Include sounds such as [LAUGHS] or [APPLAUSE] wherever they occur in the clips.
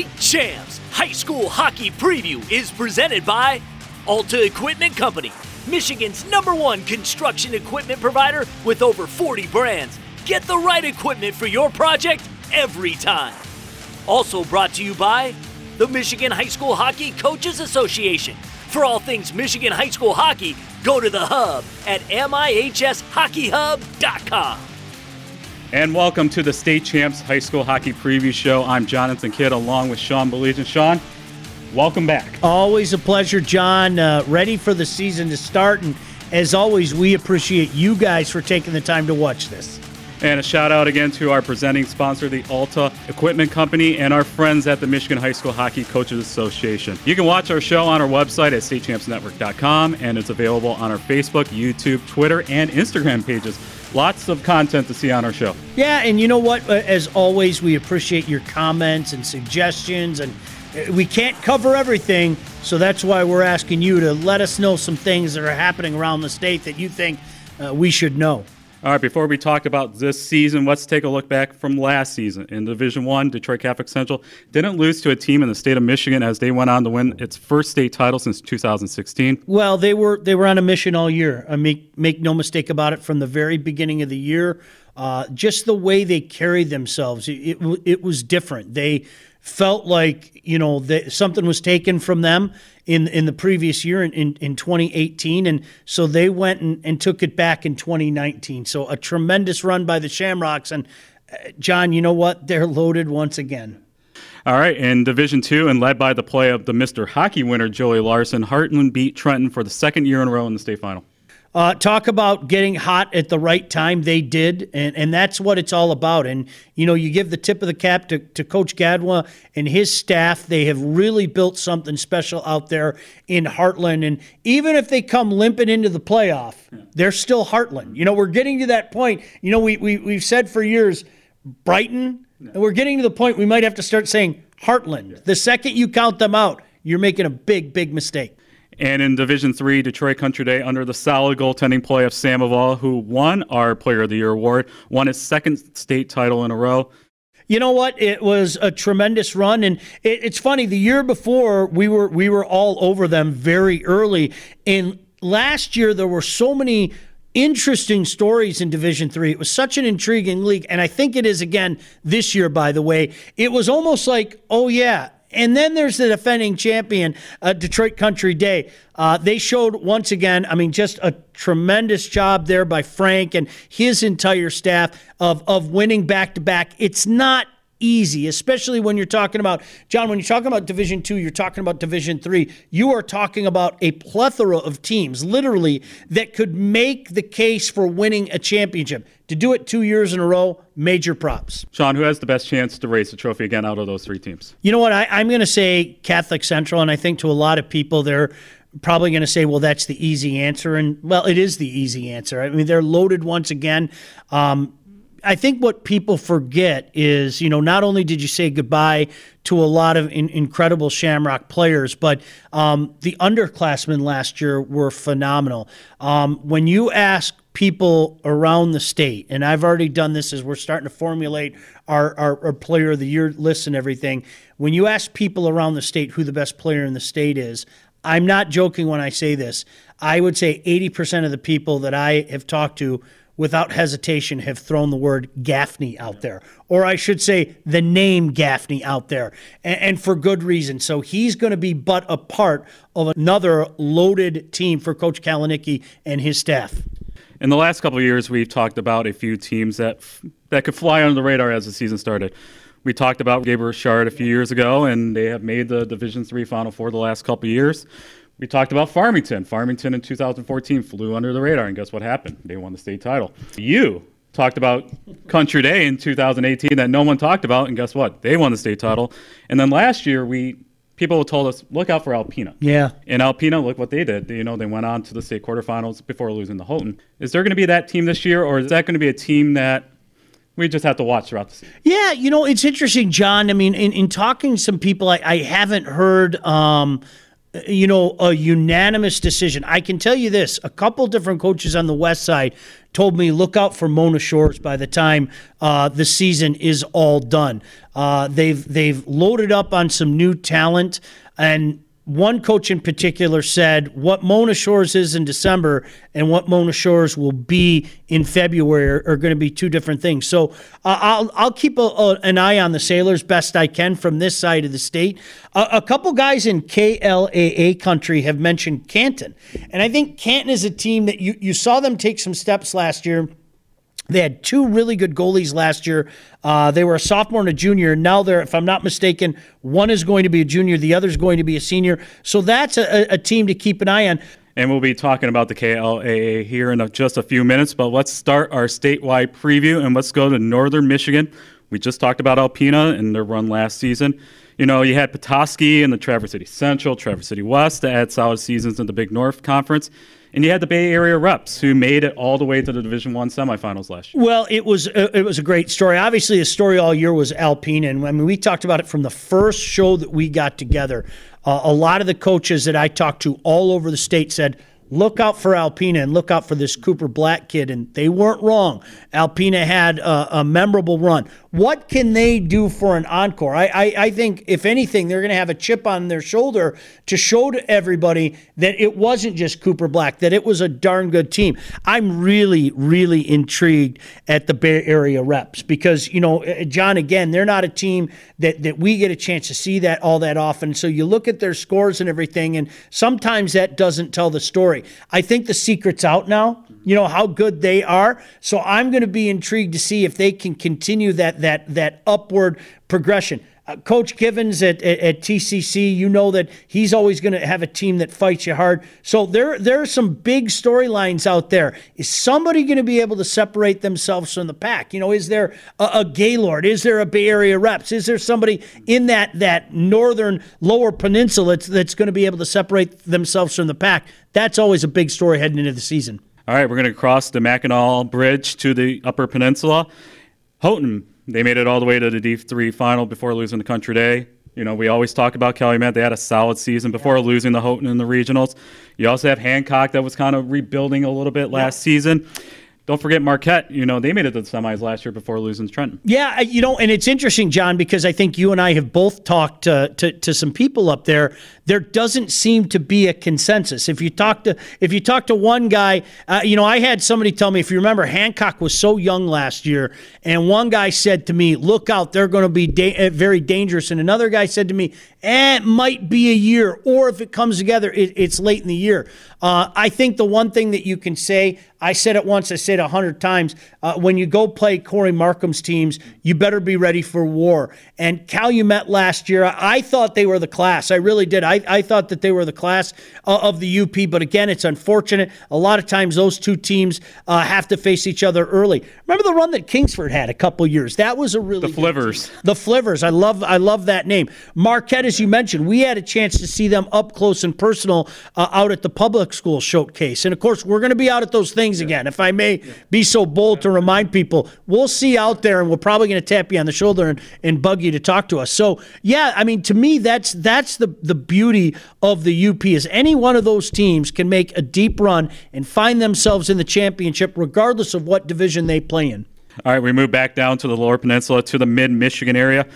State Champs High School Hockey Preview is presented by Alta Equipment Company, Michigan's number one construction equipment provider with over 40 brands. Get the right equipment for your project every time. Also brought to you by the Michigan High School Hockey Coaches Association. For all things Michigan High School hockey, go to the hub at mihshockeyhub.com. And welcome to the State Champs High School Hockey Preview Show. I'm Jonathan Kidd along with Sean Baligian. Sean, welcome back. Always a pleasure, John. Uh, ready for the season to start. And as always, we appreciate you guys for taking the time to watch this. And a shout out again to our presenting sponsor, the Alta Equipment Company, and our friends at the Michigan High School Hockey Coaches Association. You can watch our show on our website at statechampsnetwork.com, and it's available on our Facebook, YouTube, Twitter, and Instagram pages. Lots of content to see on our show. Yeah, and you know what? Uh, As always, we appreciate your comments and suggestions, and uh, we can't cover everything, so that's why we're asking you to let us know some things that are happening around the state that you think uh, we should know. All right, before we talk about this season, let's take a look back from last season. In Division One, Detroit Catholic Central didn't lose to a team in the state of Michigan as they went on to win its first state title since 2016. Well, they were they were on a mission all year. I make make no mistake about it. From the very beginning of the year, uh, just the way they carried themselves, it, it it was different. They felt like you know that something was taken from them in in the previous year in, in, in 2018 and so they went and, and took it back in 2019 so a tremendous run by the shamrocks. And uh, john you know what? They're loaded once again. All right, in Division Two, and led by the play of the Mr. Hockey winner Joey Larson, Hartland beat Trenton for the second year in a row in the state final. Uh, talk about getting hot at the right time. They did, and, and that's what it's all about. And you know, you give the tip of the cap to, to Coach Gadwa and his staff. They have really built something special out there in Hartland. And even if they come limping into the playoff, they're still Hartland. You know, we're getting to that point. You know, we, we we've said for years, Brighton, and we're getting to the point we might have to start saying Hartland. The second you count them out, you're making a big, big mistake. And in Division Three, Detroit Country Day, under the solid goaltending play of Samoval, who won our Player of the Year award, won his second state title in a row. You know what? It was a tremendous run, and it, it's funny. The year before, we were we were all over them very early, and last year there were so many interesting stories in Division Three. It was such an intriguing league, and I think it is again this year. By the way, it was almost like, oh yeah. And then there's the defending champion, uh, Detroit Country Day. Uh, they showed once again, I mean, just a tremendous job there by Frank and his entire staff of, of winning back to back. It's not easy, especially when you're talking about John. When you're talking about Division Two, you're talking about Division Three. You are talking about a plethora of teams, literally, that could make the case for winning a championship. To do it two years in a row, major props. Sean, who has the best chance to raise the trophy again out of those three teams? You know what? I, I'm going to say Catholic Central, and I think to a lot of people, they're probably going to say, well, that's the easy answer. And, well, it is the easy answer. I mean, they're loaded once again. Um, I think what people forget is, you know, not only did you say goodbye to a lot of in, incredible Shamrock players, but um, the underclassmen last year were phenomenal. Um, when you ask people around the state, and I've already done this as we're starting to formulate our, our, our player of the year list and everything. When you ask people around the state who the best player in the state is, I'm not joking when I say this. I would say 80% of the people that I have talked to without hesitation have thrown the word Gaffney out there, or I should say the name Gaffney out there, and, and for good reason. So he's going to be but a part of another loaded team for Coach Kaleniecki and his staff. In the last couple of years, we've talked about a few teams that that could fly under the radar as the season started. We talked about Gabriel Richard a few years ago, and they have made the Division Three Final Four the last couple years. We talked about Farmington. Farmington in 2014 flew under the radar, and guess what happened? They won the state title. You talked about Country Day in 2018 that no one talked about, and guess what? They won the state title. And then last year, we people told us look out for Alpena. Yeah. And Alpena, look what they did. You know, they went on to the state quarterfinals before losing to Houghton. Is there going to be that team this year, or is that going to be a team that we just have to watch throughout the season? Yeah, you know, it's interesting, John. I mean, in, in talking to some people, I, I haven't heard, um, you know, a unanimous decision. I can tell you this a couple different coaches on the west side told me look out for Mona Shores by the time uh, the season is all done. Uh, they've they've loaded up on some new talent and one coach in particular said what Mona Shores is in December and what Mona Shores will be in February are, going to be two different things. So uh, I'll I'll keep a, a, an eye on the Sailors best I can from this side of the state. a couple guys in KLAA country have mentioned Canton, and I think Canton is a team that you you saw them take some steps last year they had two really good goalies last year. Uh, they were a sophomore and a junior. Now they're, if I'm not mistaken, one is going to be a junior, the other is going to be a senior. So that's a, a team to keep an eye on. And we'll be talking about the KLAA here in just a few minutes. But let's start our statewide preview and let's go to Northern Michigan. We just talked about Alpena and their run last season. You know, you had Petoskey and the Traverse City Central, Traverse City West to add solid seasons in the Big North Conference and you had the Bay Area reps who made it all the way to the Division One semifinals last year. Well, it was a, it was a great story. Obviously, the story all year was Alpena, and I mean we talked about it from the first show that we got together. Uh, a lot of the coaches that I talked to all over the state said look out for Alpena and look out for this Cooper Black kid. And they weren't wrong. Alpena had a, a memorable run. What can they do for an encore? I, I, I think, if anything, they're going to have a chip on their shoulder to show to everybody that it wasn't just Cooper Black, that it was a darn good team. I'm really, really intrigued at the Bay Area reps because, you know, uh, John, again, they're not a team that, that we get a chance to see that all that often. So you look at their scores and everything, and sometimes that doesn't tell the story. I think the secret's out now. You know how good they are. So I'm going to be intrigued to see if they can continue that that that upward progression. Uh, Coach Givens at, at, at, TCC, you know that he's always going to have a team that fights you hard. So there, there are some big storylines out there. Is somebody going to be able to separate themselves from the pack? You know, is there a, a Gaylord? Is there a Bay Area reps? Is there somebody in that that northern lower peninsula that's, that's going to be able to separate themselves from the pack? That's always a big story heading into the season. All right, we're going to cross the Mackinac Bridge to the Upper Peninsula. Houghton they made it all the way to the D3 final before losing the country day. You know, we always talk about Calumet. They had a solid season before yeah. losing the Houghton in the regionals. You also have Hancock that was kind of rebuilding a little bit last yeah. season. Don't forget Marquette. You know, they made it to the semis last year before losing to Trenton. Yeah, you know, and it's interesting, John, because I think you and I have both talked to, to, to some people up there there doesn't seem to be a consensus. If you talk to if you talk to one guy, uh, you know, I had somebody tell me if you remember Hancock was so young last year, and one guy said to me, "Look out, they're going to be da- uh, very dangerous," and another guy said to me, eh, "It might be a year, or if it comes together, it, it's late in the year." Uh, I think the one thing that you can say, I said it once, I said it a hundred times. Uh, when you go play Corey Markham's teams, you better be ready for war. And Calumet last year, I thought they were the class. I really did. I I, thought that they were the class uh, of the UP, but again, it's unfortunate. A lot of times those two teams uh, have to face each other early. Remember the run that Kingsford had a couple years? That was a really the Flivvers. The Flivvers. I love I love that name. Marquette, as you mentioned, we had a chance to see them up close and personal uh, out at the public school showcase, and of course, we're going to be out at those things again. If I may be so bold to remind people, we'll see out there, and we're probably going to tap you on the shoulder and, and bug you to talk to us. So, yeah, I mean, to me, that's that's the the beauty beauty of the UP is any one of those teams can make a deep run and find themselves in the championship, regardless of what division they play in. All right, we move back down to the Lower Peninsula to the Mid Michigan area.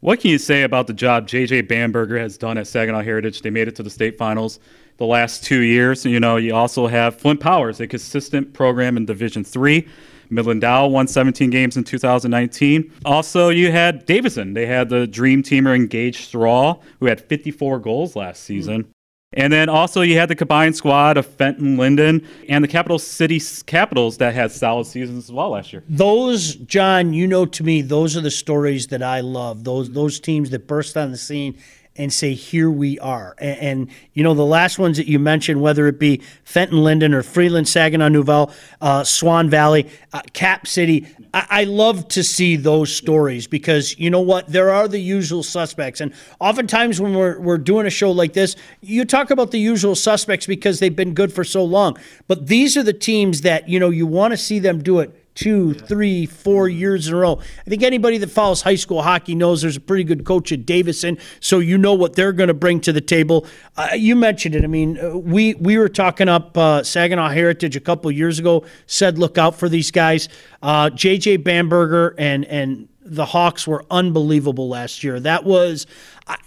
What can you say about the job JJ Bamberger has done at Saginaw Heritage? They made it to the state finals the last two years. You know, you also have Flint Powers, a consistent program in Division Three. Midland Dow won 17 games in 2019. Also, you had Davison. They had the dream teamer Engaged Straw, who had 54 goals last season. Mm-hmm. And then also you had the combined squad of Fenton Linden and the Capital City Capitals that had solid seasons as well last year. Those, John, you know to me, those are the stories that I love. Those those teams that burst on the scene and say, here we are. And, and, you know, the last ones that you mentioned, whether it be Fenton Linden or Freeland, Saginaw Nouvel, uh, Swan Valley, uh, Cap City, I, I, love to see those stories because you know what? There are the usual suspects. And oftentimes when we're, we're doing a show like this, you talk about the usual suspects because they've been good for so long. But these are the teams that, you know, you want to see them do it two, three, four years in a row. I think anybody that follows high school hockey knows there's a pretty good coach at Davison, so you know what they're going to bring to the table. Uh, you mentioned it. I mean, uh, we we were talking up uh, Saginaw Heritage a couple years ago. Said look out for these guys. Uh, JJ Bamberger and and the Hawks were unbelievable last year. That was,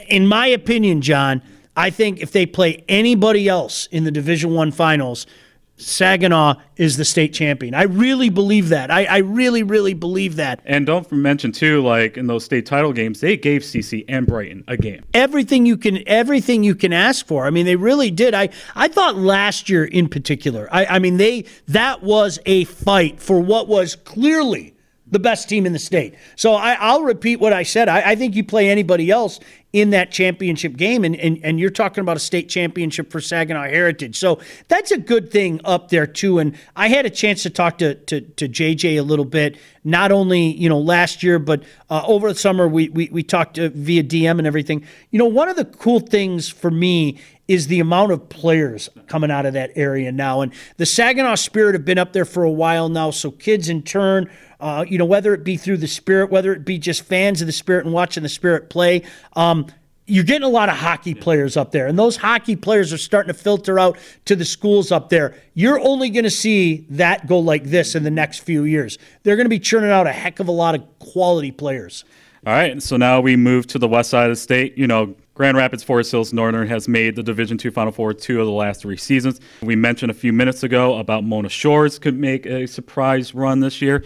in my opinion, John. I think if they play anybody else in the Division One finals, Saginaw is the state champion. I really believe that. I, I, really, really believe that. And don't mention too, like in those state title games, they gave CC and Brighton a game. Everything you can, everything you can ask for. I mean, they really did. I, I thought last year in particular. I, I mean, they that was a fight for what was clearly the best team in the state. So I, will repeat what I said. I, I, think you play anybody else in that championship game, and, and, and you're talking about a state championship for Saginaw Heritage. So that's a good thing up there, too. And I had a chance to talk to, to, to JJ a little bit, not only, you know, last year, but uh, over the summer we, we, we talked uh, via DM and everything. You know, one of the cool things for me is the amount of players coming out of that area now. And the Saginaw Spirit have been up there for a while now, so kids in turn – uh, you know, whether it be through the Spirit, whether it be just fans of the Spirit and watching the Spirit play. Um, you're getting a lot of hockey players up there, and those hockey players are starting to filter out to the schools up there. You're only going to see that go like this in the next few years. They're going to be churning out a heck of a lot of quality players. All right, so now we move to the west side of the state. You know, Grand Rapids Forest Hills Northern has made the Division Two Final Four two of the last three seasons. We mentioned a few minutes ago about Mona Shores could make a surprise run this year.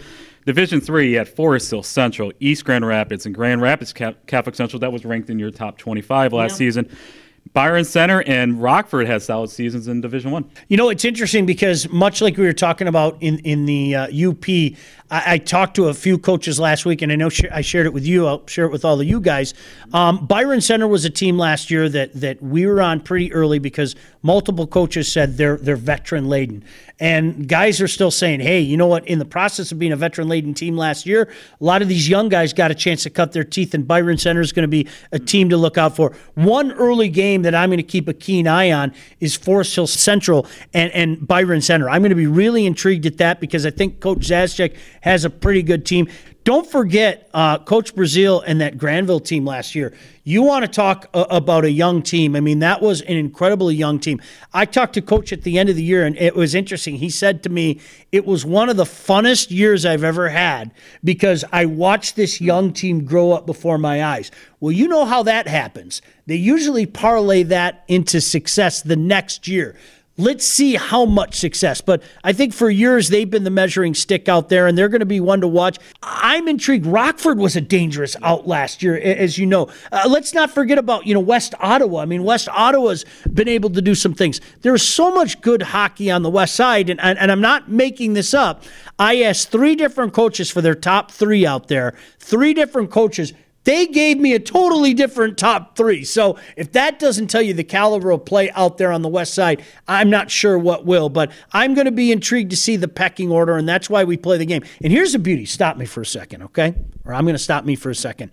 Division three, you had Forest Hill Central, East Grand Rapids, and Grand Rapids Catholic Central. That was ranked in your top 25 last yeah. season. Byron Center and Rockford had solid seasons in Division One. You know, it's interesting because much like we were talking about in in the uh, UP, I, I, talked to a few coaches last week, and I know sh- I shared it with you. I'll share it with all of you guys. Um, Byron Center was a team last year that that we were on pretty early because multiple coaches said they're they're veteran laden, and guys are still saying, hey, you know what? In the process of being a veteran laden team last year, a lot of these young guys got a chance to cut their teeth, and Byron Center is going to be a team to look out for. One early game that I'm going to keep a keen eye on is Forest Hill Central and and Byron Center. I'm going to be really intrigued at that because I think Coach Zazchek has a pretty good team. Don't forget uh, Coach Brazil and that Grandville team last year. You want to talk uh, about a young team. I mean, that was an incredibly young team. I talked to Coach at the end of the year, and it was interesting. He said to me, it was one of the funnest years I've ever had because I watched this young team grow up before my eyes. Well, you know how that happens. They usually parlay that into success the next year. Let's see how much success. But I think for years they've been the measuring stick out there, and they're going to be one to watch. I'm intrigued. Rockford was a dangerous out last year, as you know. Uh, let's not forget about you know West Ottawa. I mean, West Ottawa's been able to do some things. There's so much good hockey on the West Side, and, and, and I'm not making this up. I asked three different coaches for their top three out there. Three different coaches they gave me a totally different top three. So if that doesn't tell you the caliber of play out there on the West Side, I'm not sure what will. But I'm going to be intrigued to see the pecking order, and that's why we play the game. And here's the beauty. Stop me for a second, okay? Or I'm going to stop me for a second.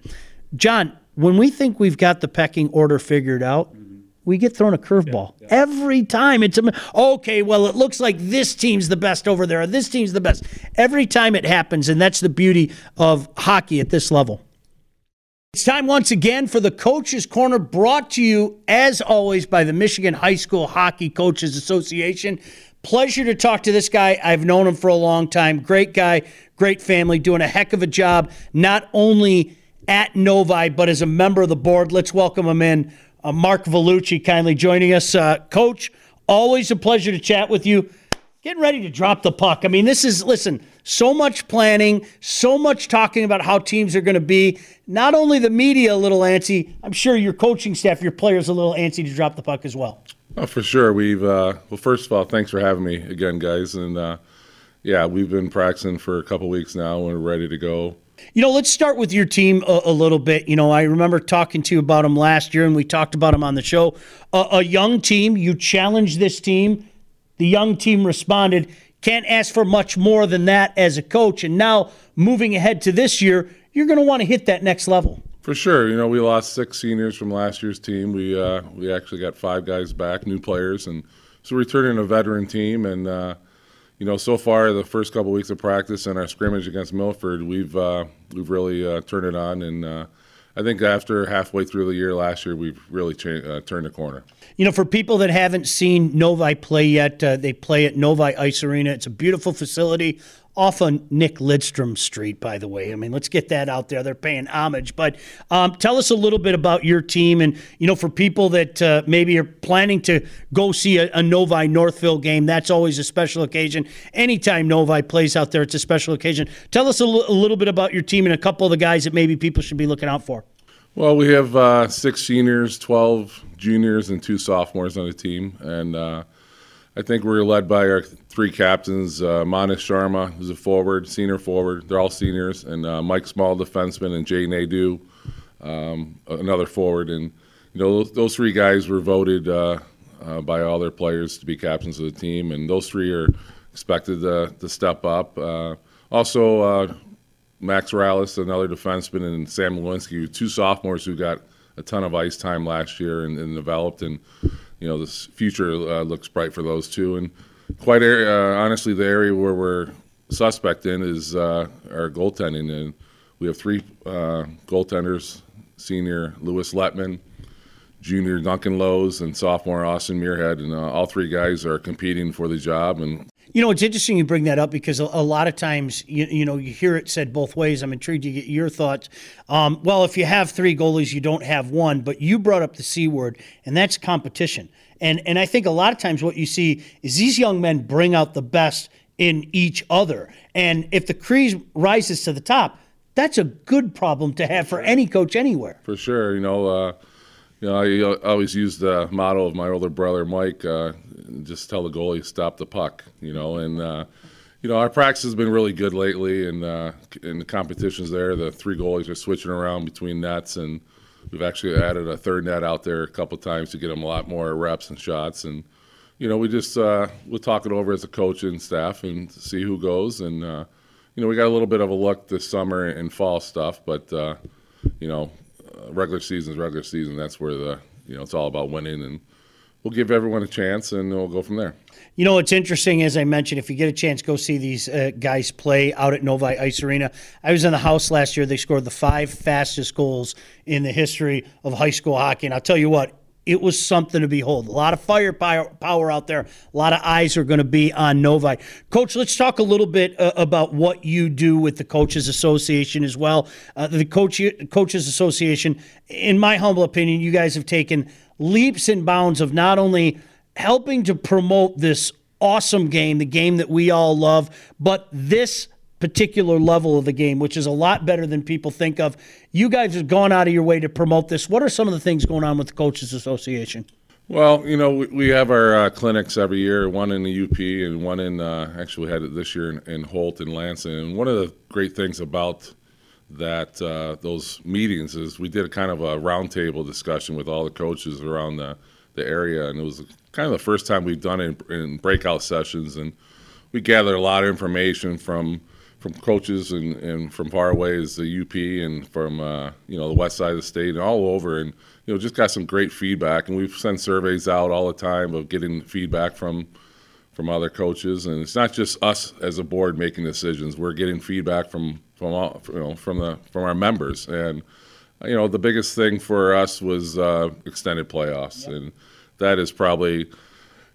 John, when we think we've got the pecking order figured out, we get thrown a curveball yeah, yeah. every time. It's okay. Well, it looks like this team's the best over there. Or this team's the best. Every time it happens, and that's the beauty of hockey at this level. It's time once again for the Coaches Corner, brought to you, as always, by the Michigan High School Hockey Coaches Association. Pleasure to talk to this guy. I've known him for a long time. Great guy, great family, doing a heck of a job, not only at Novi, but as a member of the board. Let's welcome him in. Uh, Mark Vellucci kindly joining us. Uh, Coach, always a pleasure to chat with you getting ready to drop the puck. I mean, this is, listen, so much planning, so much talking about how teams are going to be. Not only the media a little antsy, I'm sure your coaching staff, your players a little antsy to drop the puck as well. Oh, for sure. We've, uh, well, first of all, thanks for having me again, guys. And uh, yeah, we've been practicing for a couple weeks now and we're ready to go. You know, let's start with your team a, a, little bit. You know, I remember talking to you about them last year, and we talked about them on the show. a young team, you challenged this team the young team responded. Can't ask for much more than that as a coach. And now, moving ahead to this year, you're going to want to hit that next level. For sure. You know, we lost six seniors from last year's team. We uh, we actually got five guys back, new players, and so returning a veteran team. And uh, you know, so far the first couple weeks of practice and our scrimmage against Milford, we've uh, we've really uh, turned it on, and uh, I think after halfway through the year last year, we've really uh, turned the corner. You know, for people that haven't seen Novi play yet, uh, they play at Novi Ice Arena. It's a beautiful facility off on Nick Lidstrom Street, by the way. I mean, let's get that out there. They're paying homage. But um, tell us a little bit about your team. And, you know, for people that uh, maybe are planning to go see a, a, Novi Northville game, that's always a special occasion. Anytime Novi plays out there, it's a special occasion. Tell us a, l- a little bit about your team and a couple of the guys that maybe people should be looking out for. Well, we have uh, six seniors, 12 juniors, and two sophomores on the team. And, uh, I think we're led by our three captains, uh, Sharma, who's a forward, senior forward. They're all seniors, and uh, Mike Small, defenseman, and Jay Nadeau, um, another forward. And you know those, those three guys were voted uh, uh, by all their players to be captains of the team, and those three are expected to, to step up. Uh, also, uh, Max Rallis, another defenseman, and Sam Lewinsky, two sophomores who got a ton of ice time last year and, and developed and you know, this future uh, looks bright for those two. And quite uh, honestly, the area where we're suspect in is uh, our goaltending, and we have three uh, goaltenders: senior Lewis Letman, junior Duncan Lowe's, and sophomore Austin Muirhead. And uh, all three guys are competing for the job, and you know, it's interesting you bring that up because a, lot of times, you, you, know, you hear it said both ways. I'm intrigued to get your thoughts. Um, well, if you have three goalies, you don't have one, but you brought up the C word, and that's competition. And, and I think a lot of times what you see is these young men bring out the best in each other. And if the crease rises to the top, that's a good problem to have for any coach anywhere. For sure. You know, uh, you know, I always use the motto of my older brother, Mike. Uh, just tell the goalie stop the puck, you know. And uh, you know our practice has been really good lately, and uh, in the competitions there, the three goalies are switching around between nets, and we've actually added a third net out there a couple times to get them a lot more reps and shots. And you know we just uh, we'll talk it over as a coach and staff and see who goes. And uh, you know we got a little bit of a look this summer and fall stuff, but uh, you know regular season is regular season. That's where the you know it's all about winning and we'll give everyone a chance and we'll go from there. You know, it's interesting, as I mentioned, if you get a chance, go see these uh, guys play out at Novi Ice Arena. I was in the house last year. They scored the five fastest goals in the history of high school hockey. And I'll tell you what, it was something to behold. A lot of firepower power out there. A lot of eyes are going to be on Novi. Coach, let's talk a little bit uh, about what you do with the Coaches Association as well. Uh, the Coach, Coaches Association, in my humble opinion, you guys have taken – leaps and bounds of not only helping to promote this awesome game, the game that we all love, but this particular level of the game, which is a lot better than people think of. You guys have gone out of your way to promote this. What are some of the things going on with the Coaches Association? Well, you know, we, have our uh, clinics every year, one in the UP and one in, uh, actually, we had it this year in, in Holt and Lansing. And one of the great things about that uh, those meetings is we did a kind of a roundtable discussion with all the coaches around the, the area, and it was kind of the first time we've done it in, in breakout sessions, and we gathered a lot of information from from coaches and, and from far away as the UP and from uh, you know the west side of the state and all over, and you know just got some great feedback, and we've sent surveys out all the time of getting feedback from from other coaches, and it's not just us as a board making decisions. We're getting feedback from from all you know from the from our members, and you know the biggest thing for us was uh, extended playoffs, yep. and that is probably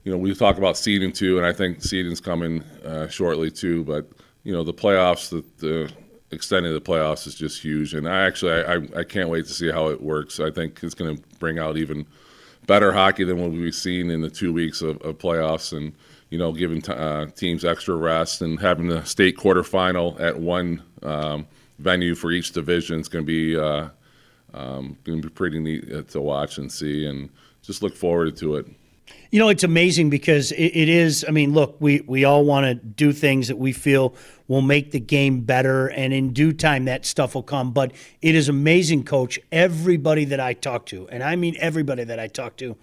you know we talk about seeding too, and I think seeding's coming uh, shortly too, but you know the playoffs the, the extending the playoffs is just huge, and I actually I, I, I can't wait to see how it works. I think it's going to bring out even better hockey than what we've seen in the two weeks of, of playoffs, and you know, giving t- uh, teams extra rest and having the state quarterfinal at one um, venue for each division is going to be uh, um, going to be pretty neat uh, to watch and see, and just look forward to it. You know, it's amazing because it, it is. I mean, look, we we all want to do things that we feel will make the game better, and in due time, that stuff will come. But it is amazing, Coach. Everybody that I talk to, and I mean everybody that I talk to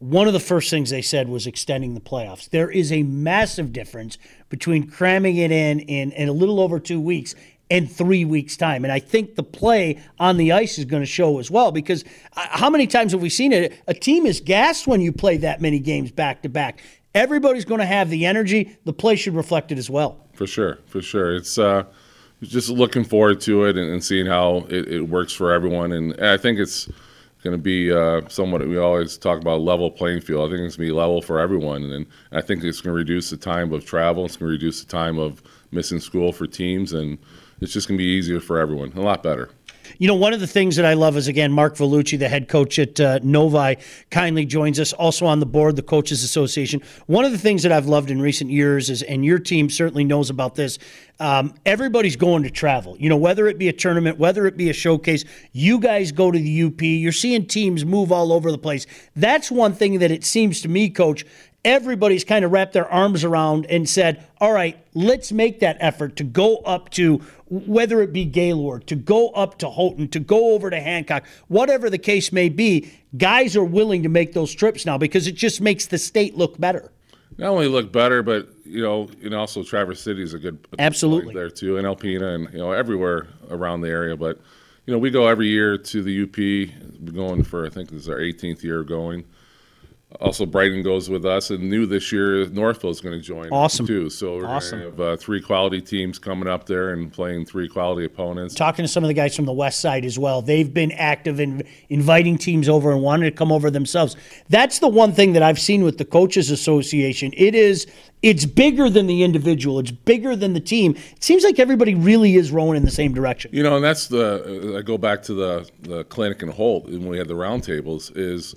one of the first things they said was extending the playoffs. There is a massive difference between cramming it in in, in a little over two weeks and three weeks' time. And I think the play on the ice is going to show as well because uh, how many times have we seen it? A team is gassed when you play that many games back to back. everybody's going to have the energy. The play should reflect it as well. For sure, for sure. It's uh, just looking forward to it and, and seeing how it, it, works for everyone. And I think it's going to be uh, somewhat. We always talk about level playing field. I think it's going to be level for everyone, and I think it's going to reduce the time of travel. It's going to reduce the time of missing school for teams, and it's just going to be easier for everyone. A lot better. You know, one of the things that I love is again Mark Vellucci, the head coach at uh, Novi, kindly joins us. Also on the board, the Coaches Association. One of the things that I've loved in recent years is, and your team certainly knows about this. Um, everybody's going to travel. You know, whether it be a tournament, whether it be a showcase, you guys go to the UP. You're seeing teams move all over the place. That's one thing that it seems to me, Coach, everybody's kind of wrapped their arms around and said, all right, let's make that effort to go up to whether it be Gaylord, to go up to Houghton, to go over to Hancock, whatever the case may be. Guys are willing to make those trips now because it just makes the state look better. Not only look better, but you know, and also Traverse City is a good absolutely there too, and Alpena, and you know, everywhere around the area. But you know, we go every year to the UP. We're going for I think this is our 18th year going also Brighton goes with us, and new this year Northville is going to join. Awesome too. So we're awesome. going to have uh, three quality teams coming up there and playing three quality opponents. Talking to some of the guys from the West Side as well, they've been active in inviting teams over and wanting to come over themselves. That's the one thing that I've seen with the coaches association. It is it's bigger than the individual. It's bigger than the team. It seems like everybody really is rowing in the same direction. You know, and that's the I go back to the the clinic in Holt when we had the roundtables is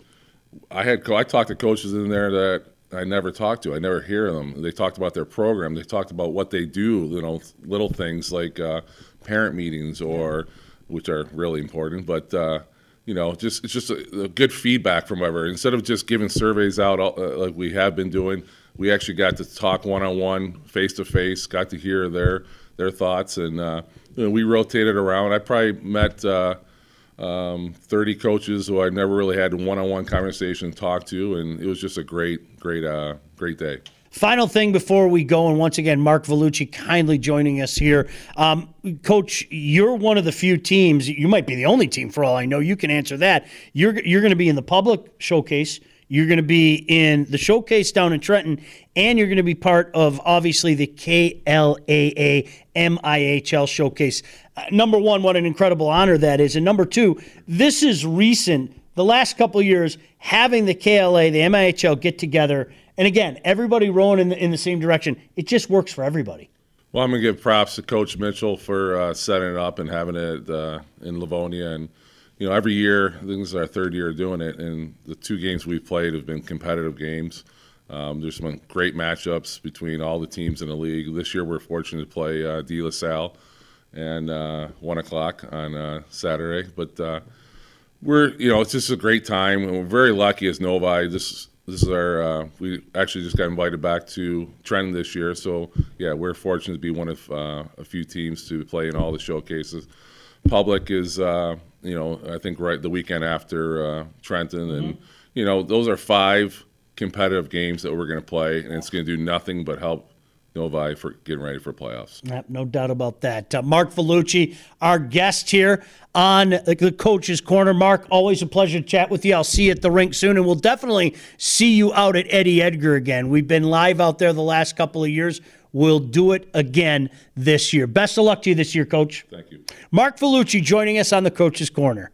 I had I talked to coaches in there that I never talked to. I never hear them. They talked about their program. They talked about what they do. You know, little things like uh, parent meetings or which are really important. But uh, you know, just it's just a, a, good feedback from whoever. Instead of just giving surveys out uh, like we have been doing, we actually got to talk one on one, face to face. Got to hear their their thoughts, and uh, you know, we rotated around. I probably met uh, um, 30 coaches who I've never really had one-on-one conversation talk to, and it was just a great, great, uh, great day. Final thing before we go, and once again, Mark Vellucci kindly joining us here. Um, Coach, you're one of the few teams. You might be the only team, for all I know. You can answer that. You're you're going to be in the public showcase. You're going to be in the showcase down in Trenton, and you're going to be part of obviously the KLAA MIHL showcase. Uh, number one, what an incredible honor that is. And number two, this is recent, the last couple years, having the KLA, the MIHL get together. And again, everybody rowing in the, in the same direction. It just works for everybody. Well, I'm going to give props to Coach Mitchell for uh, setting it up and having it uh, in Livonia. And, you know, every year, this is our third year doing it, and the two games we've played have been competitive games. Um, there's been great matchups between all the teams in the league. This year, we're fortunate to play uh, De La Salle and uh, one o'clock on uh, Saturday. But uh, we're you know it's just a great time, and we're very lucky as Novi. This this is our uh, we actually just got invited back to Trenton this year, so yeah, we're fortunate to be one of uh, a few teams to play in all the showcases. Public is uh, you know I think right the weekend after Trenton, and mm-hmm. you know those are five competitive games that we're going to play, and it's going to do nothing but help Novi for getting ready for playoffs. Yep, no doubt about that. Uh, Mark Vellucci, our guest here on the Coach's Corner. Mark, always a pleasure to chat with you. I'll see you at the rink soon, and we'll definitely see you out at Eddie Edgar again. We've been live out there the last couple of years. We'll do it again this year. Best of luck to you this year, Coach. Thank you. Mark Vellucci joining us on the Coach's Corner.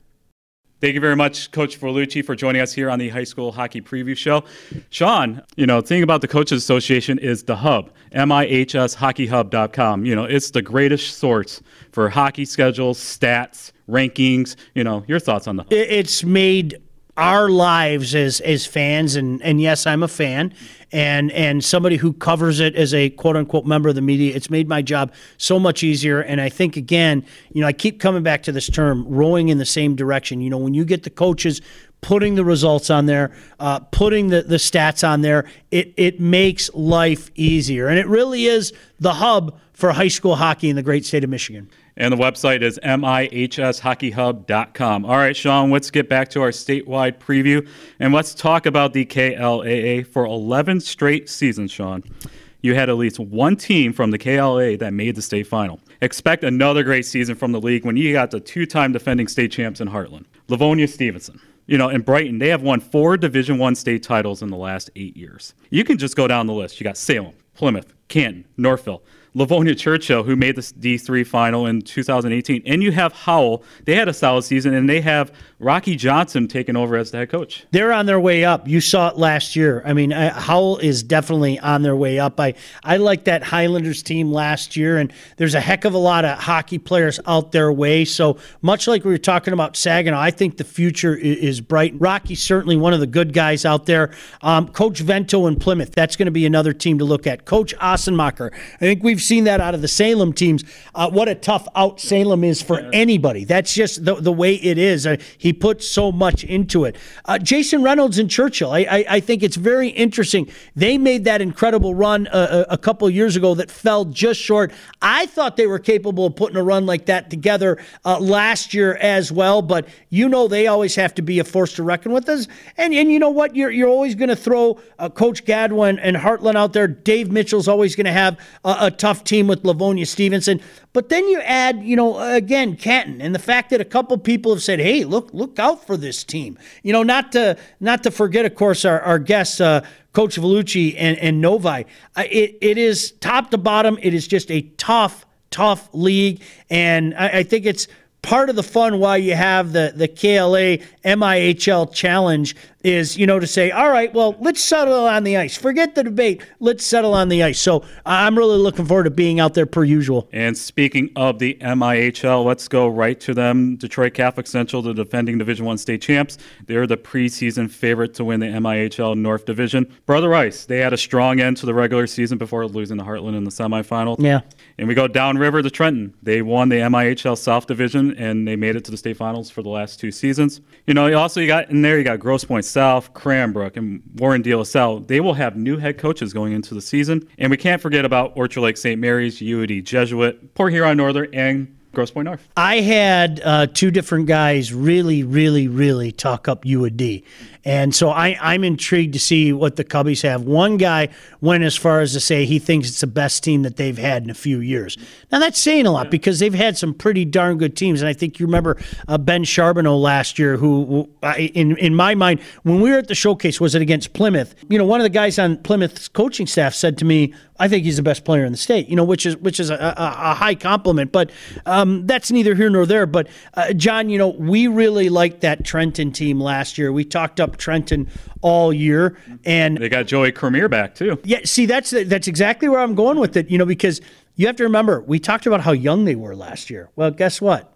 Thank you very much, Coach Vellucci, for joining us here on the High School Hockey Preview Show. Sean, you know, the thing about the Coaches Association is the hub, M-I-H-S, You know, it's the greatest source for hockey schedules, stats, rankings. You know, your thoughts on the hub. It's made our lives as as fans and and yes I'm a fan and and somebody who covers it as a quote unquote member of the media it's made my job so much easier and I think again you know I keep coming back to this term rowing in the same direction. You know when you get the coaches putting the results on there uh, putting the, the stats on there it it makes life easier and it really is the hub for high school hockey in the great state of Michigan and the website is mihshockeyhub.com. All right, Sean, let's get back to our statewide preview and let's talk about the KLAA for 11 straight seasons, Sean. You had at least one team from the KLA that made the state final. Expect another great season from the league when you got the two time defending state champs in Hartland, Livonia Stevenson. You know, in Brighton, they have won four Division One state titles in the last eight years. You can just go down the list. You got Salem, Plymouth, Canton, Northville. Livonia Churchill, who made the D3 final in 2018, and you have Howell. They had a solid season, and they have Rocky Johnson taking over as the head coach. They're on their way up. You saw it last year. I mean, I, Howell is definitely on their way up. I, I like that Highlanders team last year, and there's a heck of a lot of hockey players out their way. So much like we were talking about Saginaw, I think the future is, is bright. Rocky's certainly one of the good guys out there. Um, Coach Vento in Plymouth, that's going to be another team to look at. Coach Ossenmacher, I think we've seen that out of the Salem teams. Uh, what a tough out Salem is for anybody. That's just the, the way it is. Uh, he put so much into it. Uh, Jason Reynolds and Churchill, I, I, I, think it's very interesting. They made that incredible run a, uh, uh, a couple years ago that fell just short. I thought they were capable of putting a run like that together uh, last year as well, but you know they always have to be a force to reckon with us. And, and you know what? You're, you're always going to throw Coach Gadwin and Hartland out there. Dave Mitchell's always going to have a, a tough team with Livonia Stevenson. But then you add, you know, again, Canton and the fact that a couple people have said, "Hey, look, look out for this team." You know, not to not to forget, of course, our, our guests, uh, Coach Vellucci and, and Novi. It, it is top to bottom. It is just a tough, tough league, and I, I think it's part of the fun why you have the the KLA MIHL challenge is, you know, to say, all right, well, let's settle on the ice. Forget the debate. Let's settle on the ice. So I'm really looking forward to being out there per usual. And speaking of the MIHL, let's go right to them. Detroit Catholic Central, the defending Division One state champs. They're the preseason favorite to win the MIHL North Division. Brother Rice, they had a strong end to the regular season before losing to Hartland in the semifinal. Yeah. And we go downriver to Trenton. They won the MIHL South Division and they made it to the state finals for the last two seasons. You know, also you got in there, you got Grosse Pointe South, Cranbrook, and Warren Salle, they will have new head coaches going into the season. And we can't forget about Orchard Lake St. Mary's, UD Jesuit, Port Huron Northern, and Grosse Pointe North. I had uh, two different guys really, really, really talk up UD. And so I, I'm intrigued to see what the Cubbies have. One guy went as far as to say he thinks it's the best team that they've had in a few years. Now, that's saying a lot yeah. because they've had some pretty darn good teams. And I think you remember uh, Ben Charbonneau last year, who, in, in my mind, when we were at the showcase, was it against Plymouth? You know, one of the guys on Plymouth's coaching staff said to me, I think he's the best player in the state, you know, which is which is a, a, a high compliment. But um, that's neither here nor there. But, uh, John, you know, we really liked that Trenton team last year. We talked up Trenton all year, and they got Joey Cormier back too. Yeah, see, that's that's exactly where I'm going with it. You know, because you have to remember we talked about how young they were last year. Well, guess what?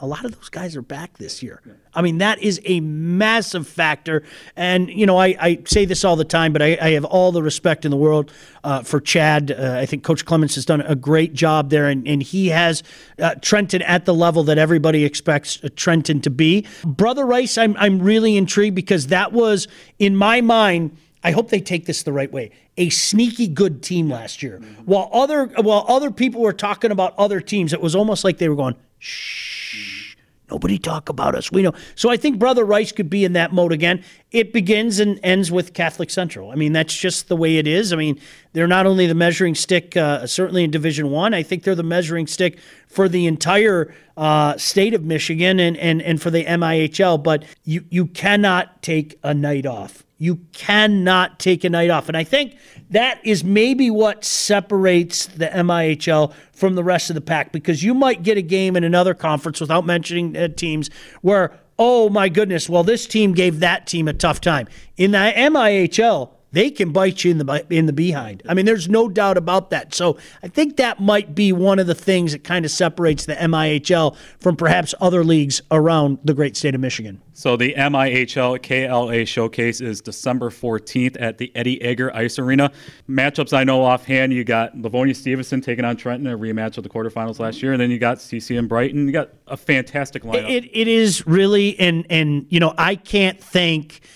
A lot of those guys are back this year. I mean, that is a massive factor. And, you know, I, I say this all the time, but I, I have all the respect in the world uh, for Chad. Uh, I think Coach Clements has done a great job there, and, and he has uh, Trenton at the level that everybody expects uh, Trenton to be. Brother Rice, I'm, I'm really intrigued because that was, in my mind, I hope they take this the right way. A sneaky good team last year. While other while other people were talking about other teams, it was almost like they were going, shh Nobody talk about us. We know. So I think Brother Rice could be in that mode again. It begins and ends with Catholic Central. I mean, that's just the way it is. I mean, they're not only the measuring stick, uh, certainly in Division One. I, I think they're the measuring stick for the entire uh, state of Michigan and, and and for the MIHL. But you you cannot take a night off. You cannot take a night off. And I think that is maybe what separates the MIHL from the rest of the pack because you might get a game in another conference without mentioning uh, teams where, oh my goodness, well, this team gave that team a tough time. In the MIHL, they can bite you in the in the behind. I mean, there's no doubt about that. So I think that might be one of the things that kind of separates the MIHL from perhaps other leagues around the great state of Michigan. So the MIHL KLA showcase is December 14th at the Eddie Edgar Ice Arena. Matchups I know offhand, you got Livonia Stevenson taking on Trenton, a rematch of the quarterfinals last year, and then you got CC and Brighton. You got a fantastic lineup. It, it is really, and and you know, I can't thank –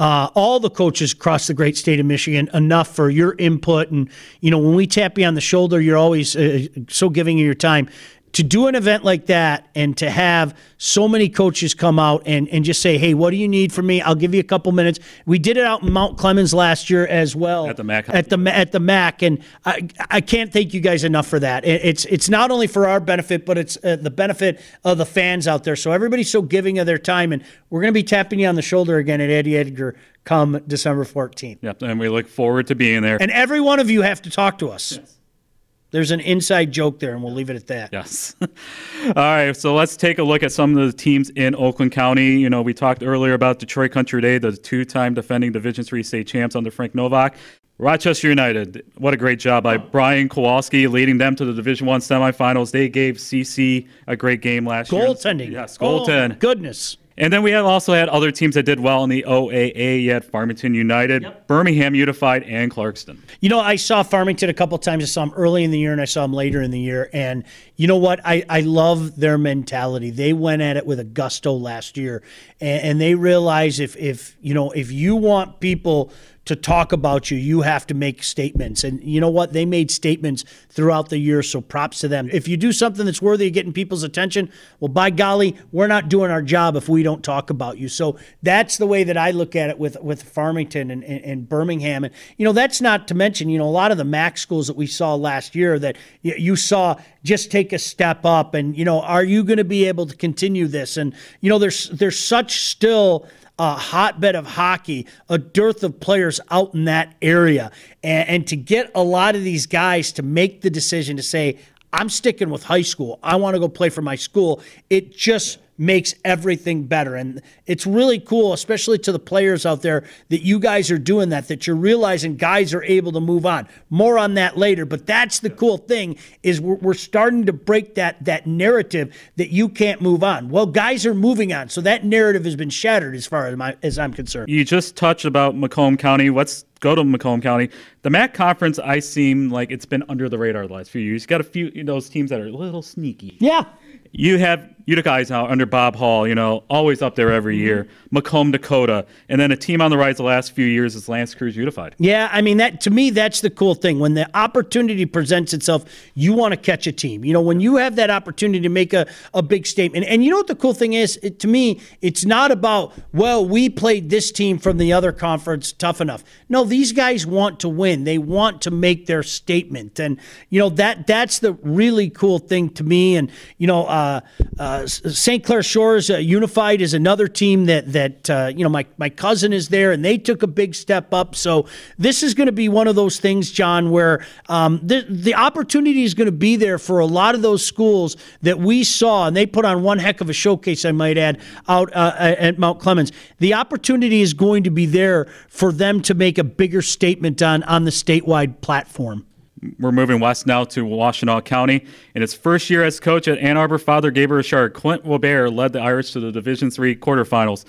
uh, all the coaches across the great state of Michigan enough for your input. And, you know, when we tap you on the shoulder, you're always uh, so giving of your time. To do an event like that and to have so many coaches come out and, and just say, hey, what do you need from me? I'll give you a couple minutes. We did it out in Mount Clemens last year as well At the MAC. At the at the MAC, and I, I can't thank you guys enough for that. It's it's not only for our benefit, but it's uh, the benefit of the fans out there. So everybody's so giving of their time, and we're going to be tapping you on the shoulder again at Eddie Edgar come December 14th. Yep, and we look forward to being there. And every one of you have to talk to us. There's an inside joke there, and we'll leave it at that. Yes. [LAUGHS] All right, so let's take a look at some of the teams in Oakland County. You know, we talked earlier about Detroit Country Day, the two-time defending Division Three state champs under Frank Novak. Rochester United, what a great job by Brian Kowalski leading them to the Division One semifinals. They gave CC a great game last year. Goaltending. Yes, Oh, goaltend. goodness. And then we have also had other teams that did well in the OAA. You had Farmington United, Birmingham Unified, and Clarkston. You know, I saw Farmington a couple times. I saw them early in the year and I saw them later in the year. And you know what? I, I love their mentality. They went at it with a gusto last year. And, and they realize if, if, you know, if you want people to talk about you, you have to make statements. And you know what? They made statements throughout the year, so props to them. If you do something that's worthy of getting people's attention, well, by golly, we're not doing our job if we don't talk about you. So that's the way that I look at it with, with Farmington and, and, and Birmingham. And, you know, that's not to mention, you know, a lot of the MAC schools that we saw last year that you saw just take a step up. And, you know, are you going to be able to continue this? And, you know, there's, there's such still a hotbed of hockey, a dearth of players out in that area. And, and to get a lot of these guys to make the decision to say, I'm sticking with high school, I want to go play for my school, it just makes everything better. And it's really cool, especially to the players out there, that you guys are doing that, that you're realizing guys are able to move on. More on that later. But that's the cool thing is we're, we're starting to break that that narrative that you can't move on. Well, guys are moving on. So that narrative has been shattered as far as, my, as I'm concerned. You just touched about Macomb County. Let's go to Macomb County. The MAC conference, I seem like it's been under the radar the last few years. You got a few of those teams that are a little sneaky. Yeah. You have Utica Eisenhower under Bob Hall, you know, always up there every year. Macomb, Dakota, and then a team on the rise the last few years is L'Anse Creuse Unified. Yeah, I mean that to me that's the cool thing. When the opportunity presents itself, you want to catch a team. You know, when you have that opportunity to make a, a big statement. And you know what the cool thing is? It, to me, it's not about, well, we played this team from the other conference tough enough. No, these guys want to win. They want to make their statement. And you know, that that's the really cool thing to me. And you know, uh, uh, St. Clair Shores uh, Unified is another team that that uh, you know my my cousin is there, and they took a big step up. So this is going to be one of those things, John, where um, the the opportunity is going to be there for a lot of those schools that we saw, and they put on one heck of a showcase, I might add, out uh, at Mount Clemens. The opportunity is going to be there for them to make a bigger statement on on the statewide platform. We're moving west now to Washtenaw County. In his first year as coach at Ann Arbor, Father Gabriel Richard, Clint Weber led the Irish to the Division Three quarterfinals.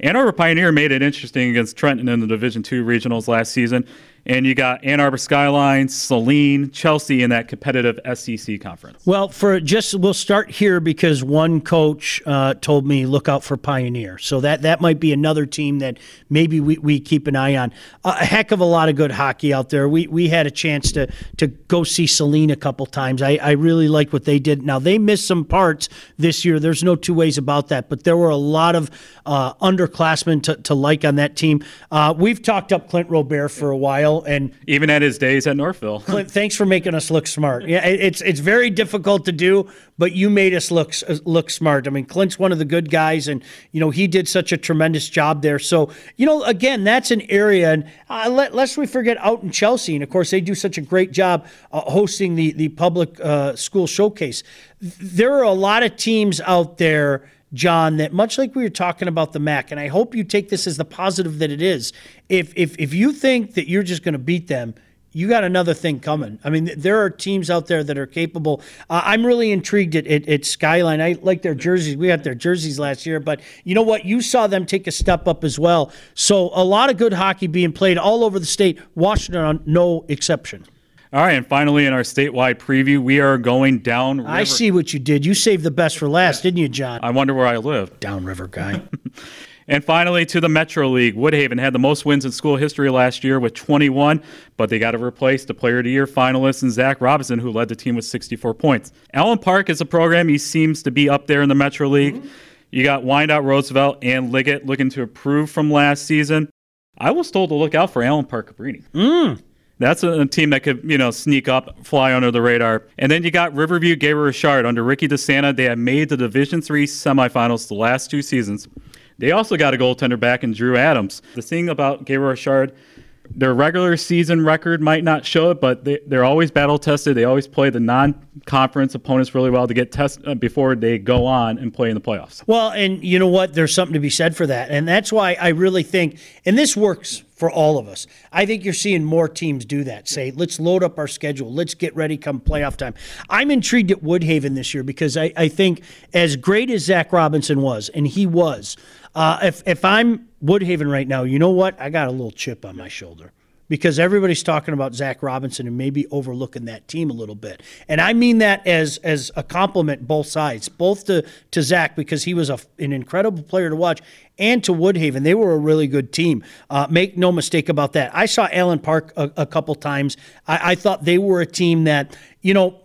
Ann Arbor Pioneer made it interesting against Trenton in the Division Two regionals last season, and you got Ann Arbor Skyline, Saline, Chelsea in that competitive SEC conference. Well, for just we'll start here because one coach uh, told me look out for Pioneer, so that that might be another team that maybe we, we keep an eye on. A heck of a lot of good hockey out there. We we had a chance to to go see Saline a couple times. I, I really like what they did. Now they missed some parts this year. There's no two ways about that. But there were a lot of uh, underclassmen to, to like on that team. Uh, we've talked up Clint Robert for a while, and Even at his days at Northville. Clint, thanks for making us look smart. Yeah, it's it's very difficult to do, but you made us look look smart. I mean, Clint's one of the good guys, and you know he did such a tremendous job there. So you know, again, that's an area, and uh, let, lest we forget out in Chelsea, and of course they do such a great job uh, hosting the the public uh, school showcase. There are a lot of teams out there. John, that much like we were talking about the MAC, and I hope you take this as the positive that it is. If if if you think that you're just going to beat them, you got another thing coming. I mean, there are teams out there that are capable. Uh, I'm really intrigued at, at, at Skyline. I like their jerseys. We had their jerseys last year, but you know what? You saw them take a step up as well. So a lot of good hockey being played all over the state. Washtenaw, no exception. All right, and finally in our statewide preview, we are going down. River. I see what you did. You saved the best for last, didn't you, John? I wonder where I live. Downriver guy. [LAUGHS] And finally, to the Metro League. Woodhaven had the most wins in school history last year with 21, but they got to replace the Player of the Year finalist and Zach Robinson, who led the team with 64 points. Allen Park is a program he seems to be up there in the Metro League. Mm-hmm. You got Wyandotte Roosevelt and Liggett looking to improve from last season. I was told to look out for Allen Park Cabrini. Mm. That's a, a, team that could, you know, sneak up, fly under the radar. And then you got Riverview Gabriel Richard under Ricky DeSanta. They have made the Division Three semifinals the last two seasons. They also got a goaltender back in Drew Adams. The thing about Gabriel Richard, their regular season record might not show it, but they, are always battle tested. They always play the non-conference opponents really well to get tested uh, before they go on and play in the playoffs. Well, and you know what? There's something to be said for that, and that's why I really think, and this works for all of us. I think you're seeing more teams do that. Say, let's load up our schedule. Let's get ready come playoff time. I'm intrigued at Woodhaven this year because I, I think as great as Zach Robinson was, and he was, uh, if if I'm Woodhaven right now, you know what? I got a little chip on my shoulder because everybody's talking about Zach Robinson and maybe overlooking that team a little bit. And I mean that as as a compliment, both sides, both to to Zach because he was a, an incredible player to watch, and to Woodhaven. They were a really good team. Uh, make no mistake about that. I saw Allen Park a, a couple times. I, I thought they were a team that you know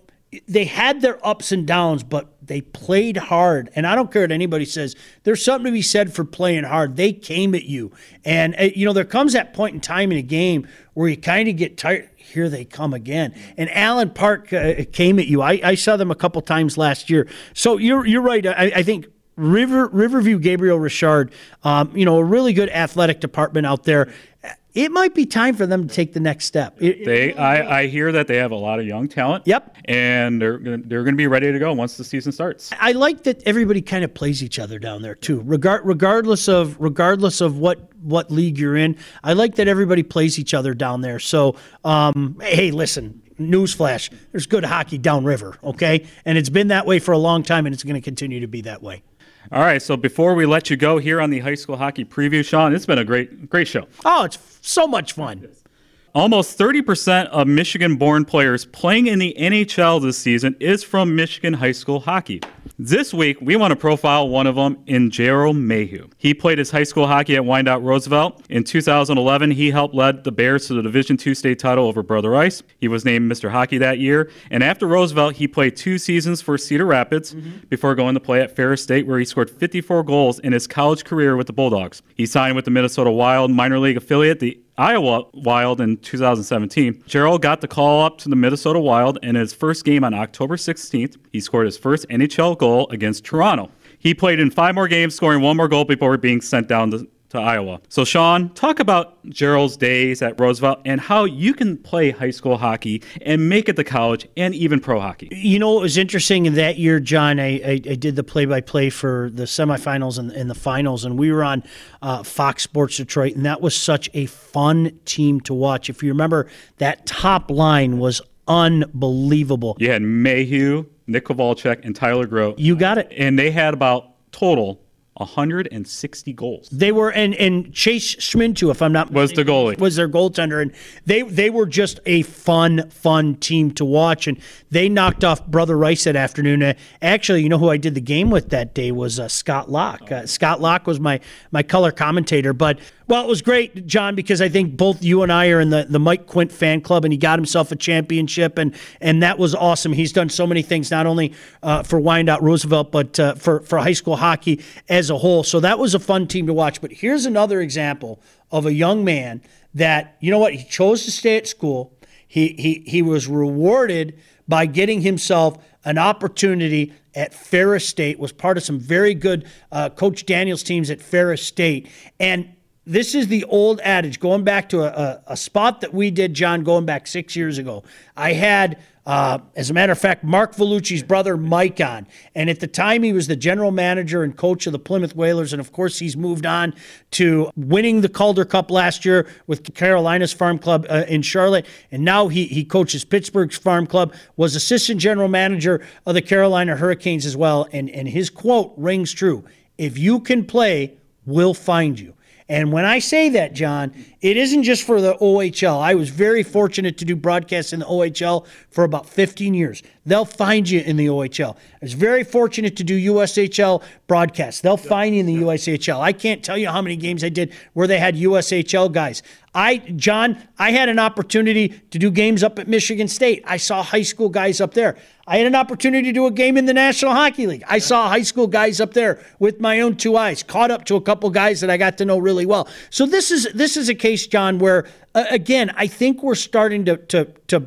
they had their ups and downs, but they played hard. And I don't care what anybody says. There's something to be said for playing hard. They came at you. And, uh, you know, there comes that point in time in a game where you kind of get tired. Here they come again. And Allen Park uh, came at you. I, I, saw them a couple times last year. So you're, you're right. I, I think River Riverview Gabriel Richard, um, you know, a really good athletic department out there it might be time for them to take the next step. It, they, I, I, hear that they have a lot of young talent. Yep, and they're they're going to be ready to go once the season starts. I like that everybody kind of plays each other down there too, regard regardless of regardless of what what league you're in. I like that everybody plays each other down there. So, um, hey, listen, newsflash: there's good hockey downriver, okay, and it's been that way for a long time, and it's going to continue to be that way. All right, so before we let you go here on the high school hockey preview, Sean, it's been a great, great show. Oh, it's so much fun. Almost 30% of Michigan born players playing in the NHL this season is from Michigan high school hockey. This week, we want to profile one of them in Gerald Mayhew. He played his high school hockey at Wyandotte Roosevelt. In 2011, he helped lead the Bears to the Division II state title over Brother Rice. He was named Mr. Hockey that year. And after Roosevelt, he played two seasons for Cedar Rapids mm-hmm. before going to play at Ferris State, where he scored 54 goals in his college career with the Bulldogs. He signed with the Minnesota Wild minor league affiliate, the Iowa Wild in 2017. Gerald got the call up to the Minnesota Wild in his first game on October 16th. He scored his first NHL goal against Toronto. He played in five more games, scoring one more goal before being sent down to to Iowa. So, Sean, talk about Gerald's days at Roosevelt and how you can play high school hockey and make it to college and even pro hockey. You know, it was interesting that year, John. I, I, I did the play by play for the semifinals and, and, the finals, and we were on uh, Fox Sports Detroit, and that was such a fun team to watch. If you remember, that top line was unbelievable. You had Mayhew, Nick Kovalchuk, and Tyler Groh. You got it. And they had about total 160 goals. They were and and Chase Schmintu, if I'm not was the goalie, was their goaltender, and they they were just a fun fun team to watch, and they knocked off Brother Rice that afternoon. Uh, actually, you know who I did the game with that day was uh, Scott Locke. Uh, Scott Locke was my my color commentator, but well, it was great, John, because I think both you and I are in the, the Mike Quint fan club, and he got himself a championship, and and that was awesome. He's done so many things, not only uh, for Wyandotte Roosevelt, but uh, for for high school hockey as a whole. So that was a fun team to watch. But here's another example of a young man that you know what he chose to stay at school. He he he was rewarded by getting himself an opportunity at Ferris State. Was part of some very good uh, Coach Daniels teams at Ferris State, and this is the old adage going back to a, a, a, spot that we did, John, going back six years ago. I had, uh, as a matter of fact, Mark Vellucci's brother Mike on. And at the time, he was the general manager and coach of the Plymouth Whalers. And of course, he's moved on to winning the Calder Cup last year with Carolina's Farm Club uh, in Charlotte. And now he, he coaches Pittsburgh's Farm Club, was assistant general manager of the Carolina Hurricanes as well. And, and his quote rings true If you can play, we'll find you. And when I say that, John, it isn't just for the OHL. I was very fortunate to do broadcasts in the OHL for about 15 years. They'll find you in the OHL. I was very fortunate to do USHL broadcasts. They'll find you in the USHL. I can't tell you how many games I did where they had USHL guys. I, John, I had an opportunity to do games up at Michigan State. I saw high school guys up there. I had an opportunity to do a game in the National Hockey League. I saw high school guys up there with my own two eyes, caught up to a couple guys that I got to know really well. So this is this is a case, John, where uh, again I think we're starting to to to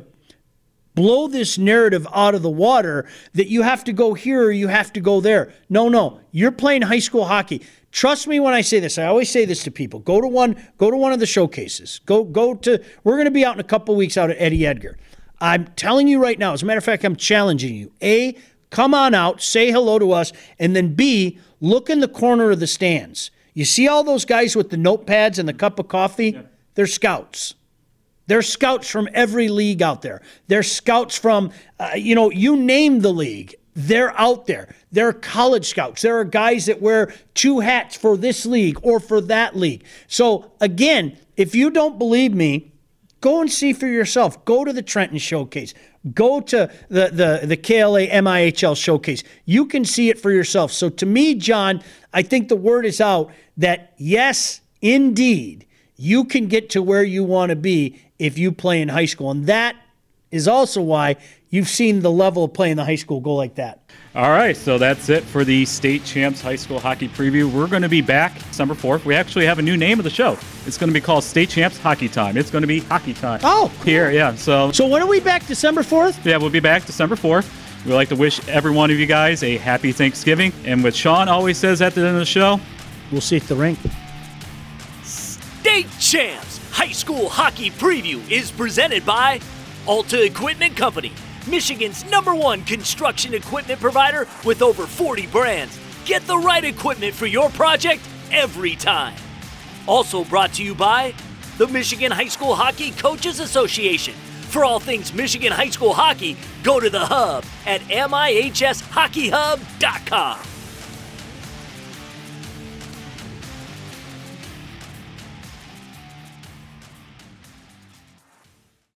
blow this narrative out of the water that you have to go here or you have to go there. No, no, you're playing high school hockey. Trust me when I say this. I always say this to people. Go to one go to one of the showcases. Go go to we're going to be out in a couple weeks out at Eddie Edgar. I'm telling you right now, as a matter of fact, I'm challenging you. A, come on out, say hello to us, and then B, look in the corner of the stands. You see all those guys with the notepads and the cup of coffee? Yeah. They're scouts. They're scouts from every league out there. They're scouts from, uh, you know, you name the league. They're out there. They're college scouts. There are guys that wear two hats for this league or for that league. So, again, if you don't believe me, go and see for yourself. Go to the Trenton Showcase. Go to the, the, the KLA MIHL Showcase. You can see it for yourself. So, to me, John, I think the word is out that yes, indeed, you can get to where you want to be if you play in high school. And that is also why you've seen the level of play in the high school go like that. All right, so that's it for the state champs high school hockey preview. We're going to be back December 4th. We actually have a new name of the show. It's going to be called State Champs Hockey Time. It's going to be hockey time. Oh, cool. here, yeah. So, so when are we back? December 4th? Yeah, we'll be back December 4th. We'd like to wish every one of you guys a happy Thanksgiving. And what Sean always says at the end of the show, we'll see you at the rink. State Champs High School Hockey Preview is presented by Alta Equipment Company, Michigan's number one construction equipment provider with over 40 brands. Get the right equipment for your project every time. Also brought to you by the Michigan High School Hockey Coaches Association. For all things Michigan High School hockey, go to the hub at mihshockeyhub.com.